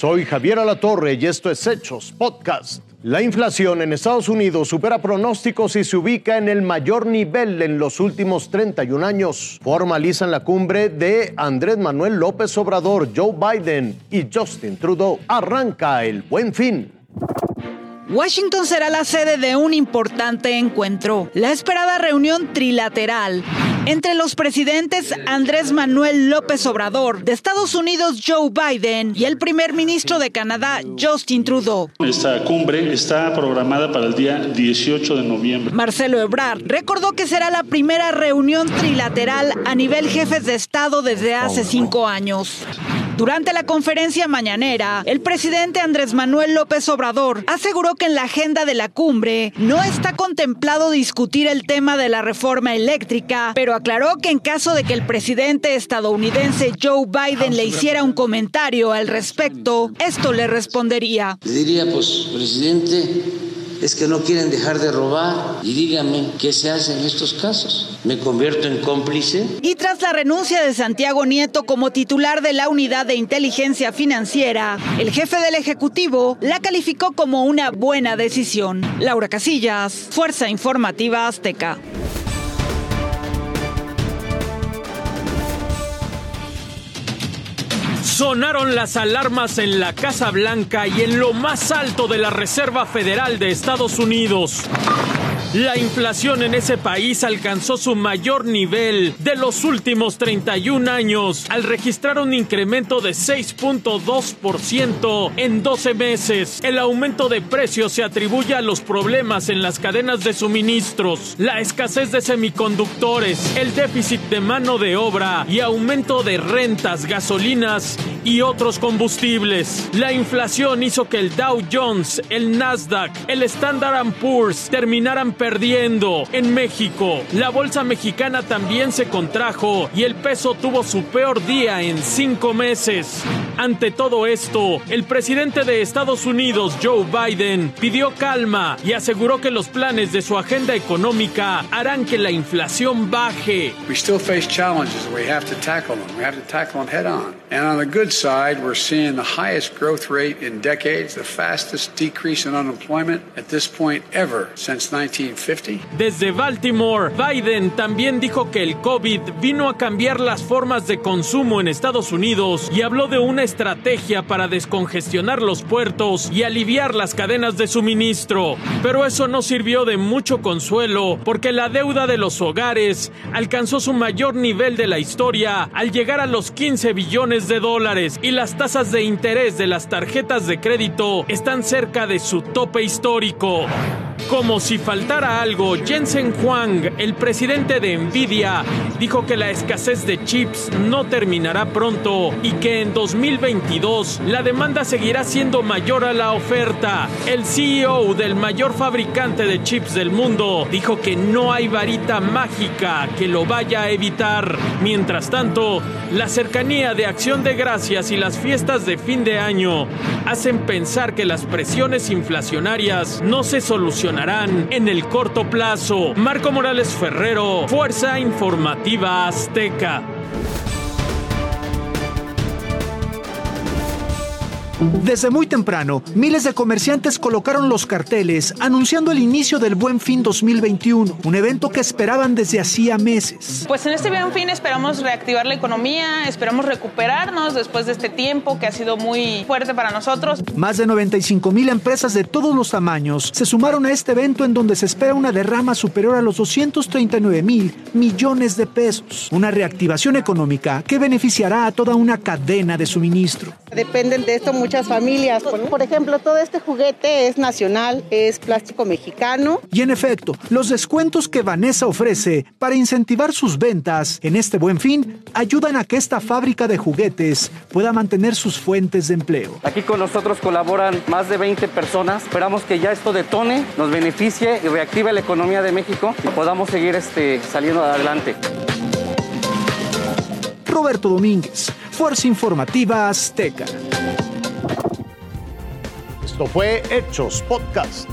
Soy Javier Alatorre y esto es Hechos Podcast. La inflación en Estados Unidos supera pronósticos y se ubica en el mayor nivel en los últimos 31 años. Formalizan la cumbre de Andrés Manuel López Obrador, Joe Biden y Justin Trudeau. Arranca el buen fin. Washington será la sede de un importante encuentro, la esperada reunión trilateral entre los presidentes Andrés Manuel López Obrador de Estados Unidos Joe Biden y el primer ministro de Canadá Justin Trudeau. Esta cumbre está programada para el día 18 de noviembre. Marcelo Ebrard recordó que será la primera reunión trilateral a nivel jefes de Estado desde hace cinco años. Durante la conferencia mañanera, el presidente Andrés Manuel López Obrador aseguró que en la agenda de la cumbre no está contemplado discutir el tema de la reforma eléctrica, pero aclaró que en caso de que el presidente estadounidense Joe Biden le hiciera un comentario al respecto, esto le respondería. Le diría, pues, presidente, es que no quieren dejar de robar y díganme qué se hace en estos casos. ¿Me convierto en cómplice? Y tras la renuncia de Santiago Nieto como titular de la Unidad de Inteligencia Financiera, el jefe del Ejecutivo la calificó como una buena decisión. Laura Casillas, Fuerza Informativa Azteca. Sonaron las alarmas en la Casa Blanca y en lo más alto de la Reserva Federal de Estados Unidos. La inflación en ese país alcanzó su mayor nivel de los últimos 31 años al registrar un incremento de 6.2% en 12 meses. El aumento de precios se atribuye a los problemas en las cadenas de suministros, la escasez de semiconductores, el déficit de mano de obra y aumento de rentas, gasolinas y otros combustibles. La inflación hizo que el Dow Jones, el Nasdaq, el Standard Poor's terminaran perdiendo. En México, la bolsa mexicana también se contrajo y el peso tuvo su peor día en cinco meses. Ante todo esto, el presidente de Estados Unidos, Joe Biden, pidió calma y aseguró que los planes de su agenda económica harán que la inflación baje. We still face challenges we have to tackle them. We have to tackle them head on. And on the good side, we're seeing the highest growth rate in decades, the fastest decrease in unemployment at this point ever since 1950. Desde Baltimore, Biden también dijo que el COVID vino a cambiar las formas de consumo en Estados Unidos y habló de una estrategia para descongestionar los puertos y aliviar las cadenas de suministro. Pero eso no sirvió de mucho consuelo porque la deuda de los hogares alcanzó su mayor nivel de la historia al llegar a los 15 billones de dólares y las tasas de interés de las tarjetas de crédito están cerca de su tope histórico. Como si faltara algo, Jensen Huang, el presidente de Nvidia, dijo que la escasez de chips no terminará pronto y que en 2022 la demanda seguirá siendo mayor a la oferta. El CEO del mayor fabricante de chips del mundo dijo que no hay varita mágica que lo vaya a evitar. Mientras tanto, la cercanía de Acción de Gracias y las fiestas de fin de año hacen pensar que las presiones inflacionarias no se solucionarán en el corto plazo. Marco Morales Ferrero, Fuerza Informativa Azteca. Desde muy temprano, miles de comerciantes colocaron los carteles anunciando el inicio del Buen Fin 2021, un evento que esperaban desde hacía meses. Pues en este Buen Fin esperamos reactivar la economía, esperamos recuperarnos después de este tiempo que ha sido muy fuerte para nosotros. Más de 95 mil empresas de todos los tamaños se sumaron a este evento en donde se espera una derrama superior a los 239 mil millones de pesos, una reactivación económica que beneficiará a toda una cadena de suministro. Dependen de esto muchas familias. Por ejemplo, todo este juguete es nacional, es plástico mexicano. Y en efecto, los descuentos que Vanessa ofrece para incentivar sus ventas en este buen fin ayudan a que esta fábrica de juguetes pueda mantener sus fuentes de empleo. Aquí con nosotros colaboran más de 20 personas. Esperamos que ya esto detone, nos beneficie y reactive la economía de México y podamos seguir este, saliendo adelante. Roberto Domínguez, Fuerza Informativa Azteca. Esto fue Hechos Podcast.